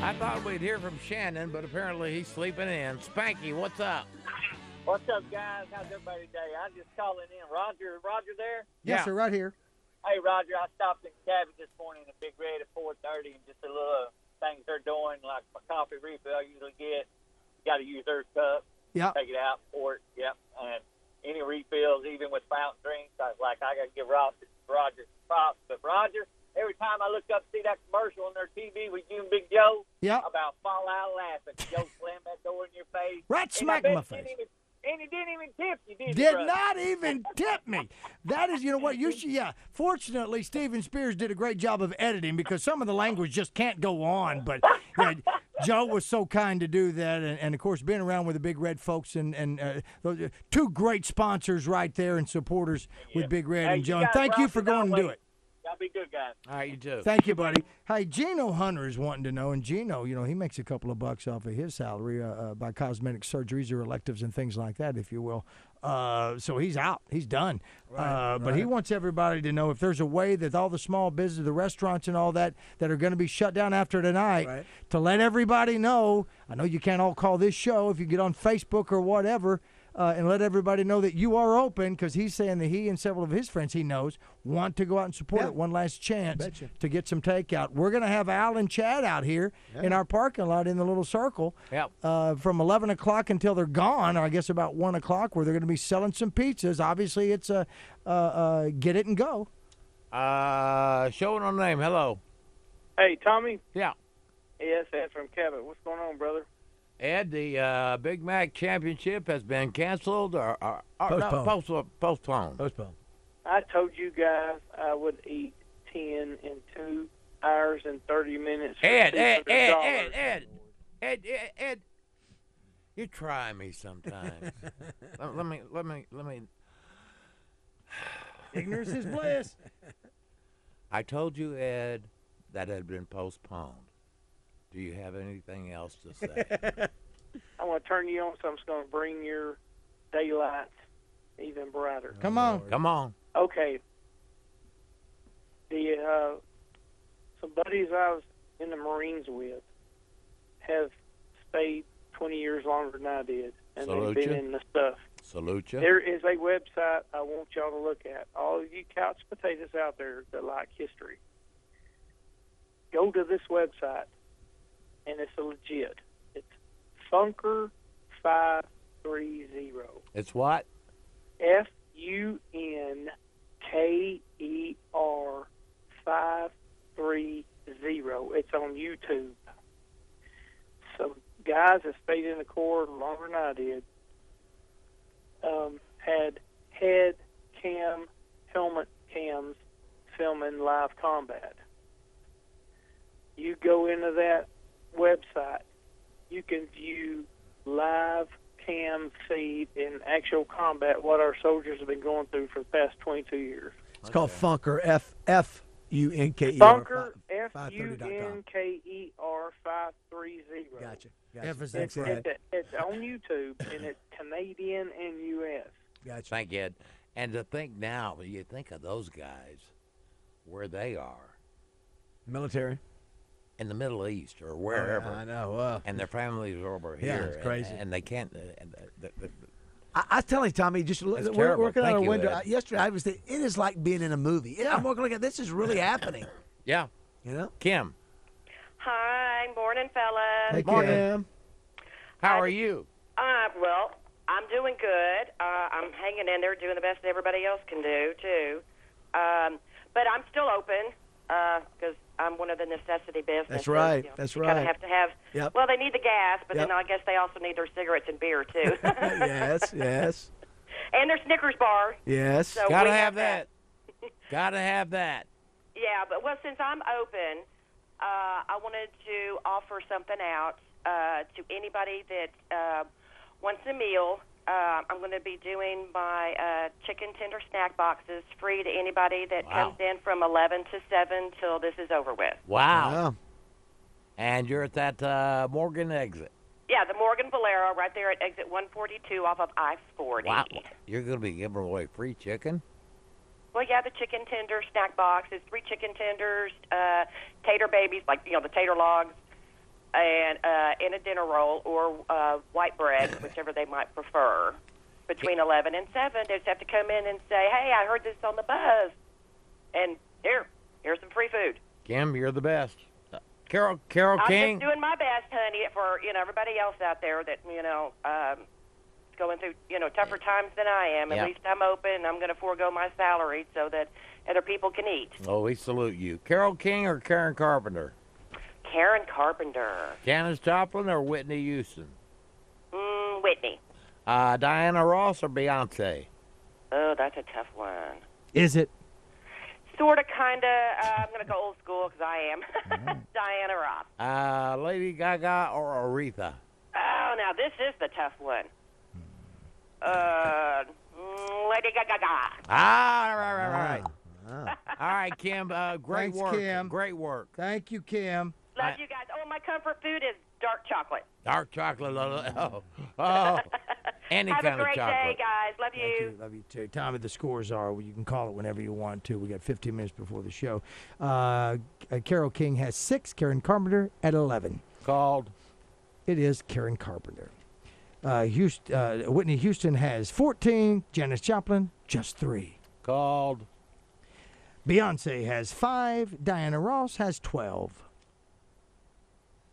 I thought we'd hear from Shannon, but apparently he's sleeping in. Spanky, what's up? What's up, guys? How's everybody today? I'm just calling in. Roger, Roger there? Yes, sir, right here. Hey, Roger, I stopped in Cabot this morning in Big Red at 4.30 and just a little uh, things they're doing, like my coffee refill I usually get. Got to use their cup. Yeah. Take it out, pour it. Yep. And any refills, even with fountain drinks, I was like, I got to give Roger, Roger props. But Roger, every time I look up see that commercial on their TV with you and Big Joe, Yep. I about fall out laughing. Joe slammed that door in your face. Right smack in my face. even- And he didn't even tip you, did he? Did not even tip me. That is, you know what? You should, yeah. Fortunately, Steven Spears did a great job of editing because some of the language just can't go on. But yeah, Joe was so kind to do that, and, and of course, being around with the Big Red folks and and uh, those are two great sponsors right there and supporters with Big Red Hey, and Joe. And thank you for going and do it. Y'all be good, guys. All right, you too. Thank you, buddy. Hey, Gino Hunter is wanting to know, and Gino, you know, he makes a couple of bucks off of his salary uh, uh, by cosmetic surgeries or electives and things like that, if you will. Uh, so he's out. He's done. uh, But he wants everybody to know if there's a way that all the small business, the restaurants and all that, that are going to be shut down after tonight, to let everybody know. I know you can't all call this show if you get on Facebook or whatever. Uh, and let everybody know that you are open because he's saying that he and several of his friends he knows want to go out and support Yeah. it one last chance to get some takeout. We're going to have Al and Chad out here in our parking lot in the little circle Yep. uh, from 11 o'clock until they're gone, or I guess about 1 o'clock, where they're going to be selling some pizzas. Obviously, it's a uh, uh, get it and go. Uh, showing on name. Hello. Hey, Tommy. Yeah. Yes, that's from Cabot. What's going on, brother? Ed, the uh, Big Mac Championship has been canceled or, or, or no, Postponed. post- postponed. Postponed. I told you guys I would eat ten in two hours and thirty minutes. for Ed, Ed, Ed, Ed, Ed, Ed, Ed, Ed. You try me sometimes. let, let me, let me, let me. Ignorance is bliss. I told you, Ed, that had been postponed. Do you have anything else to say? I'm going to turn you on, so I'm just going to bring your daylight even brighter. Come on. Come on. Okay. The uh, some buddies I was in the Marines with have stayed 20 years longer than I did, and Salute they've been you. in the stuff. Salute you. There is a website I want y'all to look at. All of you couch potatoes out there that like history, go to this website, and it's legit. It's Funker five three zero. It's what? F U N K E R five three zero. It's on YouTube. Some guys that stayed in the Corps longer than I did um, had head cam, helmet cams filming live combat. You go into that website, you can view live cam feed in actual combat what our soldiers have been going through for the past 22 years. It's called Funker. F F U N K E R. Funker, F U N K E R 530. Gotcha. F is It's, excellent. it's, it's on YouTube and it's Canadian and U.S. Gotcha. Thank you. Ed. And to think now, when you think of those guys, where they are Military. In the Middle East or wherever, I know. Uh, and their families are over Yeah, here, it's and- crazy. and, they can't. Uh, and the, the, I, I was telling Tommy, just That's we're terrible. working Thank out a window. Ed. Yesterday, I was thinking, it is like being in a movie. Yeah. I'm looking at this is really happening. yeah, You know? Kim, Hi, morning, fellas. Hey, Morning. Kim. how are you? Uh, well, I'm doing good. Uh, I'm hanging in there, doing the best that everybody else can do too. Um, but I'm still open because I'm one of the necessity businesses. That's right. You know, That's you Kind right. of have to have. Yep. Well, they need the gas, but then I guess they also need their cigarettes and beer too. yes, yes, and their Snickers bar. yes. So Gotta we have that. Gotta have that. Yeah, but well, since I'm open, uh, I wanted to offer something out uh, to anybody that uh, wants a meal. Uh, I'm going to be doing my uh, chicken tender snack boxes free to anybody that Wow. comes in from 11 to 7 till this is over with. Wow. Wow. And you're at that uh, Morgan exit. Yeah, the Morgan Valero right there at exit 142 off of I-40. Wow. You're going to be giving away free chicken? Well, yeah, the chicken tender snack box is three chicken tenders, uh, tater babies, like you know the tater logs, and uh, in a dinner roll or uh, white bread, whichever they might prefer. Between eleven and seven, they just have to come in and say, "Hey, I heard this on the buzz," and here, here's some free food. Kim, you're the best. Carole, Carole I'm King. just doing my best, honey, for you know everybody else out there that you know um, going through you know tougher times than I am. At Yeah. least I'm open. I'm going to forego my salary so that other people can eat. Oh, we salute you. Carole King or Karen Carpenter? Karen Carpenter, Janis Joplin or Whitney Houston? mm, Whitney. Uh, Diana Ross or Beyonce? Oh, that's a tough one. Is it? Sort of, kind of. Uh, I'm going to go old school because I am. Mm-hmm. Diana Ross. Uh, Lady Gaga or Aretha? Oh, now this is the tough one. Uh, mm, Lady Gaga. Ah, right, right, right. Ah. All right, Kim. Uh, great Thanks, work. Kim. Great work. Thank you, Kim. Love you guys. Oh, my comfort food is dark chocolate. Dark chocolate. Oh, oh. any Have kind a great day, guys. Love you. You. Love you too. Tommy, the scores are, well, you can call it whenever you want to. We got 15 minutes before the show. Uh, uh, Carole King has six, Karen Carpenter at 11. Called. It is Karen Carpenter. Uh, Houston, uh, Whitney Houston has 14, Janis Joplin, just three. Called. Beyonce has five, Diana Ross has 12.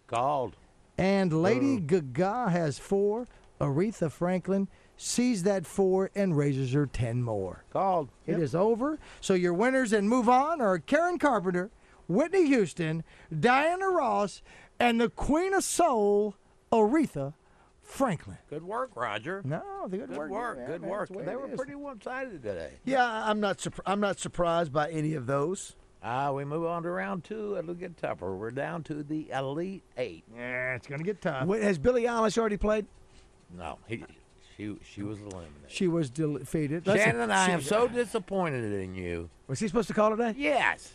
Called. And Lady Gaga has four. Aretha Franklin sees that four and raises her 10 more. Called. It is over. So your winners and move on are Karen Carpenter, Whitney Houston, Diana Ross, and the Queen of Soul, Aretha Franklin. Good work, Roger. No, the good, Good work. work. yeah, good man, work. They were is. pretty one-sided today. Yeah, I'm not. I'm not surprised by any of those. Uh, we move on to round two. It'll get tougher. We're down to the Elite Eight. Yeah, it's going to get tough. Wait, has Billie Eilish already played? No, he, she, she was eliminated. She was defeated. Listen, Shannon, I she- am so disappointed in you. Was he supposed to call today? Yes.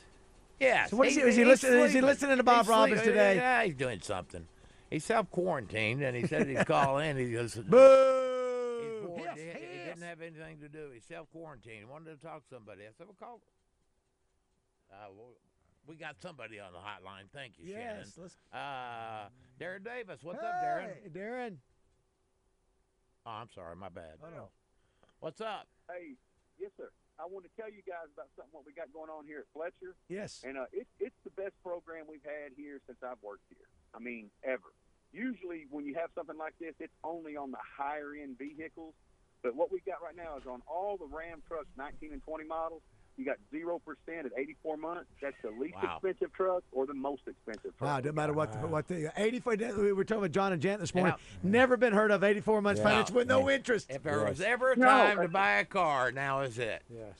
Yes. So what is he- is he listening- is he listening to Bob He's sleep- Robbins today? Yeah, he's doing something. He's self quarantined, and he said he'd call in. He goes, Boo! He's bored. He, didn't have anything to do. He's self quarantined. Wanted to talk to somebody. I said, well, call her. Uh, we got somebody on the hotline. Thank you, Yes, Shannon. let's- Uh, Darren Davis. What's up, Darren? Hey, Darren. Oh, I'm sorry. My bad. Oh, no. What's up? Hey, yes, sir. I want to tell you guys about something what we got going on here at Fletcher. Yes. And uh, it, it's the best program we've had here since I've worked here. I mean, ever. Usually, when you have something like this, it's only on the higher end vehicles. But what we've got right now is on all the Ram trucks, 19 and 20 models. You got zero percent at 84 months. That's the least Wow. expensive truck or the most expensive truck. Wow, doesn't matter what the, what the 84. We were talking about John and Jan this morning. Never been heard of 84 months Yeah. finance with no interest. If there was ever a No. time to buy a car, now is it. Yes.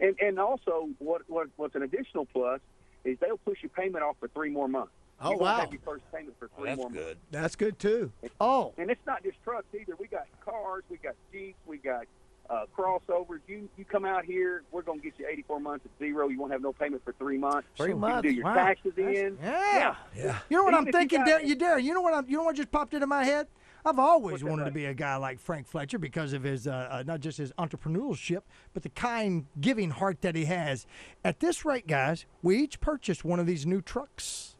And and also, what, what what's an additional plus is they'll push your payment off for three more months. Oh, you won't wow. Have your first payment for three more months. That's good too. Oh, And it's not just trucks either. We got cars, we got jeeps, we got uh, crossovers. You you come out here, we're gonna get you 84 months at zero. You won't have no payment for three months. Three you can months, do your wow. taxes That's- in. Yeah. yeah. You know what Even I'm if you thinking, got- Darren? You Darren, you know what I'm, you know what just popped into my head? I've always What's that, wanted to be a guy like Frank Fletcher because of his uh, uh, not just his entrepreneurship, but the kind, giving heart that he has. At this rate, guys, we each purchase one of these new trucks.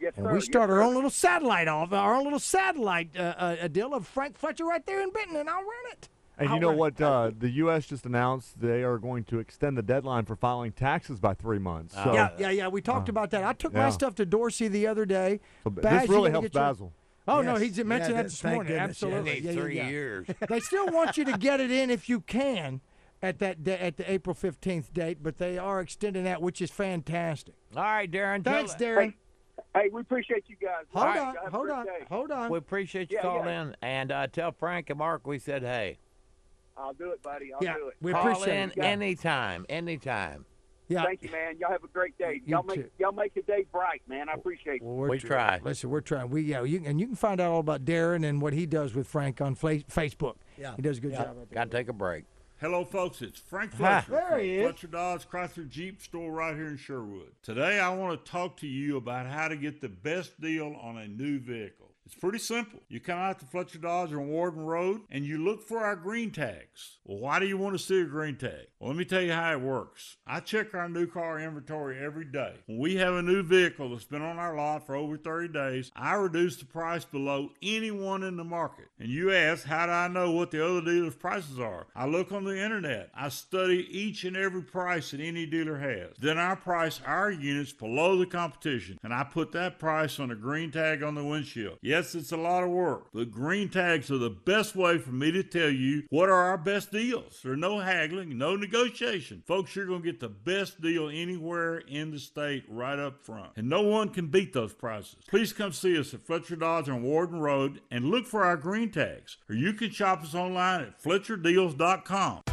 Yes, And sir. we Yes, start our sir. own little satellite off, our own little satellite uh, uh, a deal of Frank Fletcher right there in Benton, and I'll run it. And you know what? Uh, the U.S. just announced they are going to extend the deadline for filing taxes by three months. So, yeah, yeah, yeah. We talked about that. I took my stuff to Dorsey the other day. So b- Baz, this you really gonna helps get your- Bazzel. Oh no, Yes. he mentioned Yeah, that this thank morning. goodness, yeah. Absolutely, Need Yeah, yeah, three yeah. years. they still want you to get it in if you can at that da- at the April fifteenth date, but they are extending that, which is fantastic. All right, Darren. Thanks, Darren. Hey, we appreciate you guys. Hold All right, on, have hold on, day. hold on. We appreciate you Yeah, calling yeah. in, and uh, tell Frank and Mark we said hey. I'll do it, buddy. I'll Yeah, do it. we Call appreciate in it. Yeah. anytime, anytime. Yeah. Thank you, man. Y'all have a great day. You Y'all make too. y'all make the day bright, man. I appreciate it. Well, we're We try. Listen, we're trying. We yeah, you, and you can find out all about Darren and what he does with Frank on Fla- Facebook. Yeah. he does a good Yeah. job. Got to take a break. Hello, folks. It's Frank Hi. Fletcher. There from he is. Fletcher Dodge Chrysler Jeep store right here in Sherwood. Today, I want to talk to you about how to get the best deal on a new vehicle. It's pretty simple. You come out to Fletcher Dodge on Warden Road and you look for our green tags. Well, why do you want to see a green tag? Well, let me tell you how it works. I check our new car inventory every day. When we have a new vehicle that's been on our lot for over 30 days, I reduce the price below anyone in the market. And you ask, how do I know what the other dealers' prices are? I look on the internet. I study each and every price that any dealer has. Then I price our units below the competition, and I put that price on a green tag on the windshield. Yes, it's a lot of work, but green tags are the best way for me to tell you what are our best deals. There's no haggling, no negotiation. Folks, you're going to get the best deal anywhere in the state right up front. And no one can beat those prices. Please come see us at Fletcher Dodge on Warden Road and look for our green tags. Or you can shop us online at FletcherDeals.com.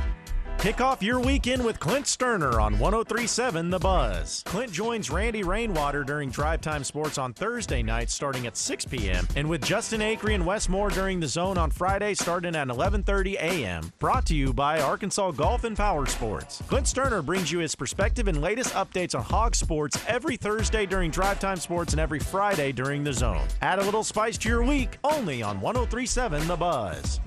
Kick off your weekend with Clint Stoerner on 1037 The Buzz. Clint joins Randy Rainwater during Drive Time Sports on Thursday night starting at 6 p.m. and with Justin Acree and Wes Moore during the zone on Friday starting at 11:30 a.m. Brought to you by Arkansas Golf and Power Sports. Clint Stoerner brings you his perspective and latest updates on hog sports every Thursday during Drive Time Sports and every Friday during the zone. Add a little spice to your week only on 1037 The Buzz.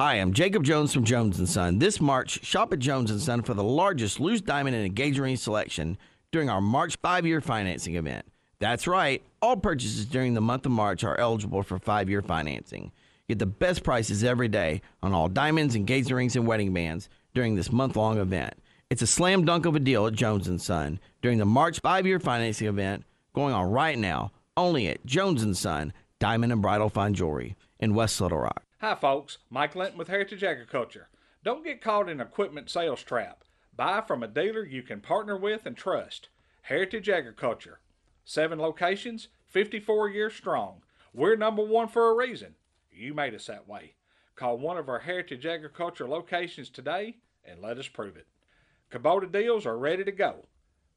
Hi, I'm Jacob Jones from Jones & Son. This March, shop at Jones & Son for the largest loose diamond and engagement ring selection during our March 5-year financing event. That's right, all purchases during the month of March are eligible for 5-year financing. Get the best prices every day on all diamonds, engagement rings, and wedding bands during this month-long event. It's a slam dunk of a deal at Jones & Son during the March 5-year financing event going on right now only at Jones & Son Diamond and Bridal Fine Jewelry in West Little Rock. Hi, folks. Mike Linton with Heritage Agriculture. Don't get caught in equipment sales trap. Buy from a dealer you can partner with and trust. Heritage Agriculture. Seven locations, 54 years strong. We're number one for a reason. You made us that way. Call one of our Heritage Agriculture locations today and let us prove it. Kubota deals are ready to go.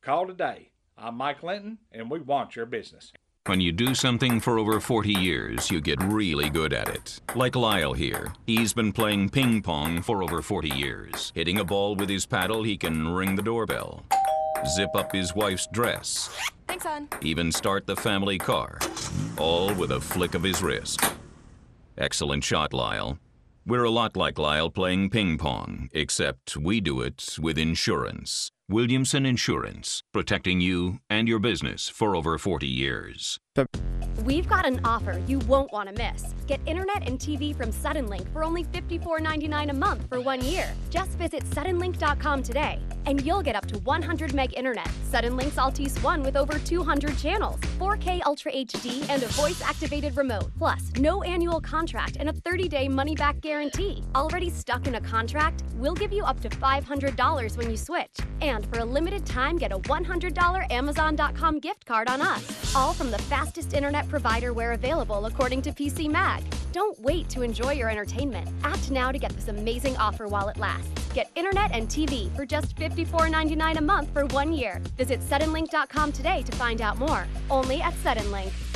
Call today. I'm Mike Linton, and we want your business. When you do something for over 40 years, you get really good at it. Like Lyle here. He's been playing ping pong for over 40 years. Hitting a ball with his paddle, he can ring the doorbell, zip up his wife's dress, Thanks, hon. even start the family car. All with a flick of his wrist. Excellent shot, Lyle. We're a lot like Lyle playing ping pong, except we do it with insurance. Williamson Insurance, protecting you and your business for over 40 years. We've got an offer you won't want to miss. Get internet and TV from Suddenlink for only $54.99 a month for one year. Just visit suddenlink.com today, and you'll get up to 100 meg internet. Suddenlink's Altice One with over 200 channels, 4K Ultra HD, and a voice-activated remote. Plus, no annual contract and a 30-day money-back guarantee. Already stuck in a contract? We'll give you up to $500 when you switch. And for a limited time, get a $100 Amazon.com gift card on us. All from the fastest internet provider where available, according to PC Mag. Don't wait to enjoy your entertainment. Act now to get this amazing offer while it lasts. Get internet and TV for just $54.99 a month for one year. Visit suddenlink.com today to find out more. Only at Suddenlink.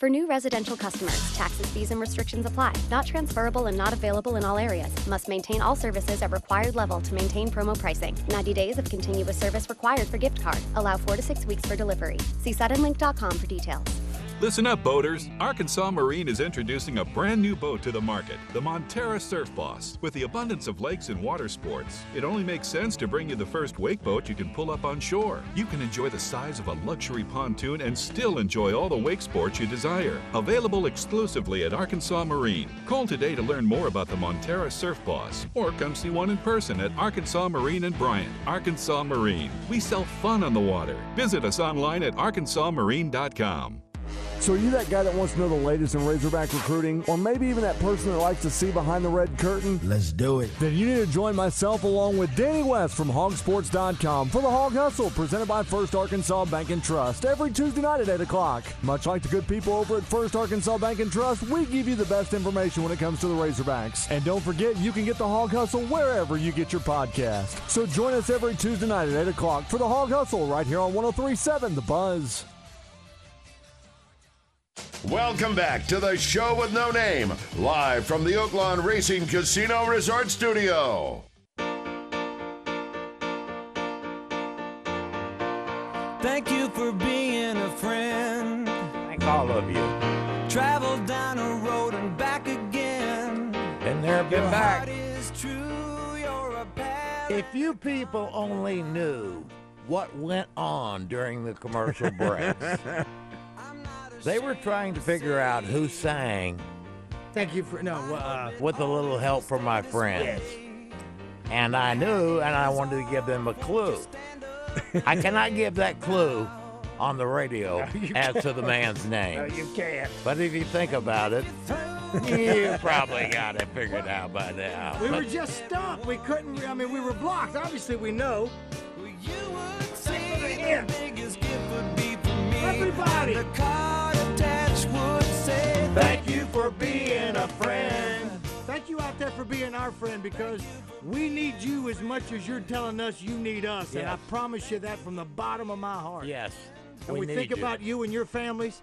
For new residential customers, taxes, fees, and restrictions apply. Not transferable and not available in all areas. Must maintain all services at required level to maintain promo pricing. 90 days of continuous service required for gift card. Allow 4 to 6 weeks for delivery. See suddenlink.com for details. Listen up, boaters. Arkansas Marine is introducing a brand new boat to the market, the Montara Surf Boss. With the abundance of lakes and water sports, it only makes sense to bring you the first wake boat you can pull up on shore. You can enjoy the size of a luxury pontoon and still enjoy all the wake sports you desire. Available exclusively at Arkansas Marine. Call today to learn more about the Montara Surf Boss, or come see one in person at Arkansas Marine and Bryant. Arkansas Marine. We sell fun on the water. Visit us online at arkansasmarine.com. So are you that guy that wants to know the latest in Razorback recruiting? Or maybe even that person that likes to see behind the red curtain? Let's do it. Then you need to join myself along with Danny West from hogsports.com for the Hog Hustle, presented by First Arkansas Bank and Trust, every Tuesday night at 8 o'clock. Much like the good people over at First Arkansas Bank and Trust, we give you the best information when it comes to the Razorbacks. And don't forget, you can get the Hog Hustle wherever you get your podcast. So join us every Tuesday night at 8 o'clock for the Hog Hustle right here on 1037 The Buzz. Welcome back to the show with no name, live from the Oaklawn Racing Casino Resort Studio. Thank you for being a friend. Thank all of you. Travel down a road and back again. Been there, been Your back. is true, you're a pal. If you people only knew what went on during the commercial breaks, they were trying to figure out who sang Thank you for no. Uh, with a little help from my friends. And I knew, and I wanted to give them a clue. I cannot give that clue on the radio you as to can't. the man's name. No, you can't. But if you think about it, you probably got it figured out by now. we were just stumped. We couldn't. I mean, we were blocked. Obviously, we know. Everybody. For being our friend because we need you as much as you're telling us you need us. And I promise you that from the bottom of my heart. Yes. And we, we think you. about you and your families,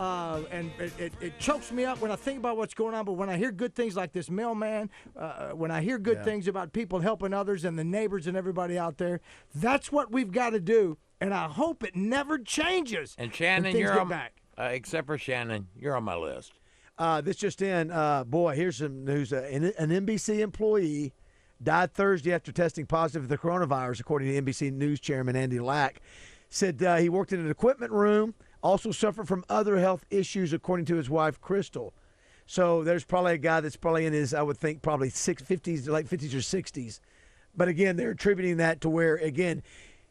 uh, and it, it, it chokes me up when I think about what's going on. But when I hear good things like this mailman, uh, when I hear good Yeah. things about people helping others and the neighbors and everybody out there, that's what we've got to do. And I hope it never changes. And Shannon, you're on, back. Uh, except for Shannon, you're on my list. Uh, this just in, uh, boy, here's some news. Uh, an, an NBC employee died Thursday after testing positive for the coronavirus, according to NBC News Chairman Andy Lack. Said uh, he worked in an equipment room, also suffered from other health issues, according to his wife, Crystal. So there's probably a guy that's probably in his, I would think, probably six, 50s, late 50s or 60s. But again, they're attributing that to where, again,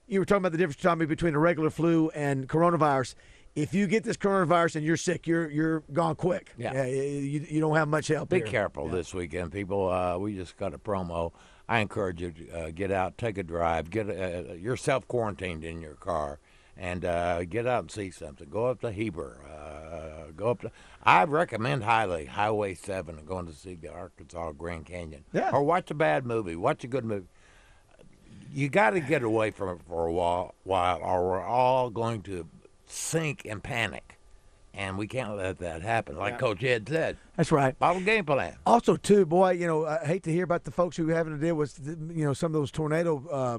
you were talking about the difference, Tommy, between a regular flu and coronavirus. If you get this coronavirus and you're sick, you're you're gone quick. Yeah. you, you don't have much help. Be here. careful this weekend, people. Uh, we just got a promo. I encourage you to uh, get out, take a drive, get uh, you're quarantined in your car, and uh, get out and see something. Go up to Heber. Uh, go up to. I recommend highly Highway Seven and going to see the Arkansas Grand Canyon. Yeah. Or watch a bad movie. Watch a good movie. You got to get away from it for a while, while, or we're all going to sink and panic, and we can't let that happen. Like Yeah. Coach Ed said. That's right. Bottle game plan. Also, too, boy, you know, I hate to hear about the folks who having to deal with, you know, some of those tornado uh,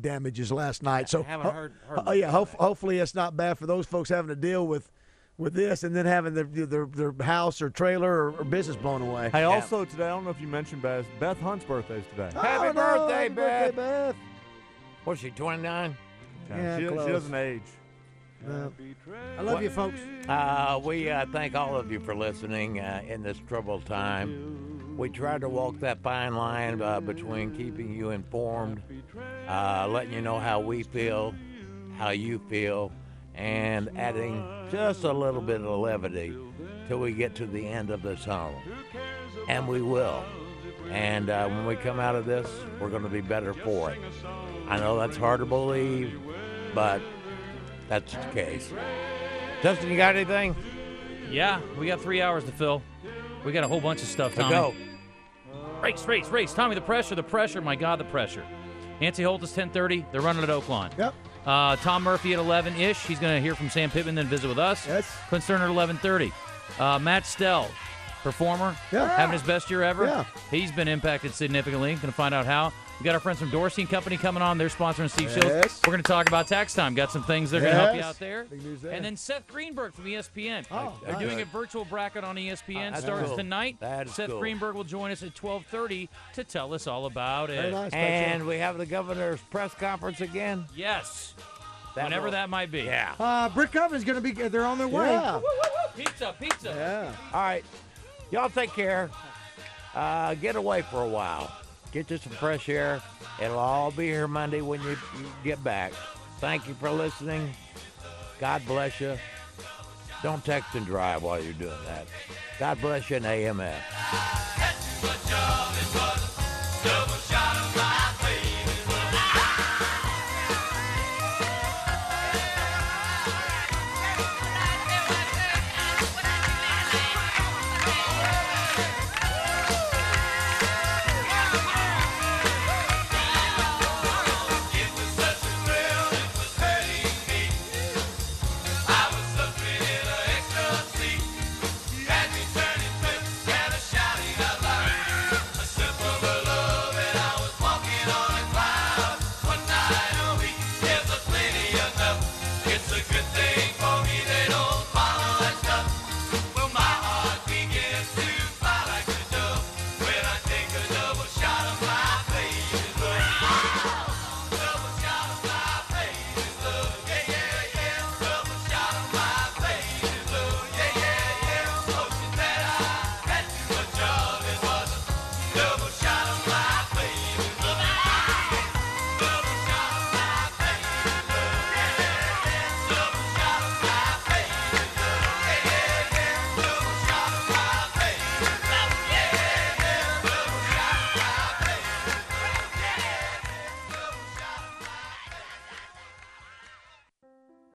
damages last night. So, haven't heard- heard oh yeah, hope, hopefully it's not bad for those folks having to deal with with this, and then having their their, their house or trailer or, or business blown away. Hey, also today, I don't know if you mentioned Beth. Beth Hunt's birthday is today. Happy Oh, no, birthday, happy birthday, Beth. Beth. What's she, 29? Yeah, she, she close. doesn't age. I love you, folks. Uh, we uh, thank all of you for listening uh, in this troubled time. We try to walk that fine line uh, between keeping you informed, uh, letting you know how we feel, how you feel, and adding just a little bit of levity till we get to the end of the tunnel. And we will. And when we come out of this, we're going to be better for it. I know that's hard to believe, but that's the case. Justin, you got anything? Yeah, we got three hours to fill. We got a whole bunch of stuff, To Tommy. go. Race, race, race. Tommy, the pressure, the pressure. My God, the pressure. Nancy Holt is 10:30. They're running at Oaklawn. Yep. Uh, Tom Murphy at 11-ish. He's going to hear from Sam Pittman, then visit with us. Yes. Clint Stoerner at 11:30. Uh, Matt Stell, performer, Yeah. having his best year ever. Yeah. He's been impacted significantly. Going to find out how. We got our friends from Dorsey and Company coming on. They're sponsoring Steve Shields. We're going to talk about tax time. Got some things they're going to help you out there. Big news there. And then Seth Greenberg from ESPN. Oh, They're nice. doing a virtual bracket on ESPN. that's starts cool. tonight. That is Seth cool. Greenberg will join us at 12:30 to tell us all about it. Very nice. Thanks, And we have the governor's press conference again. Yes. That Whenever will- that might be. Yeah. Uh, Brick Oven's going to be. They're on their way. Yeah. Pizza, pizza. Yeah. All right. Y'all take care. Uh, get away for a while. Get you some fresh air. It'll all be here Monday when you, get back. Thank you for listening. God bless you. Don't text and drive while you're doing that. God bless you and AMF.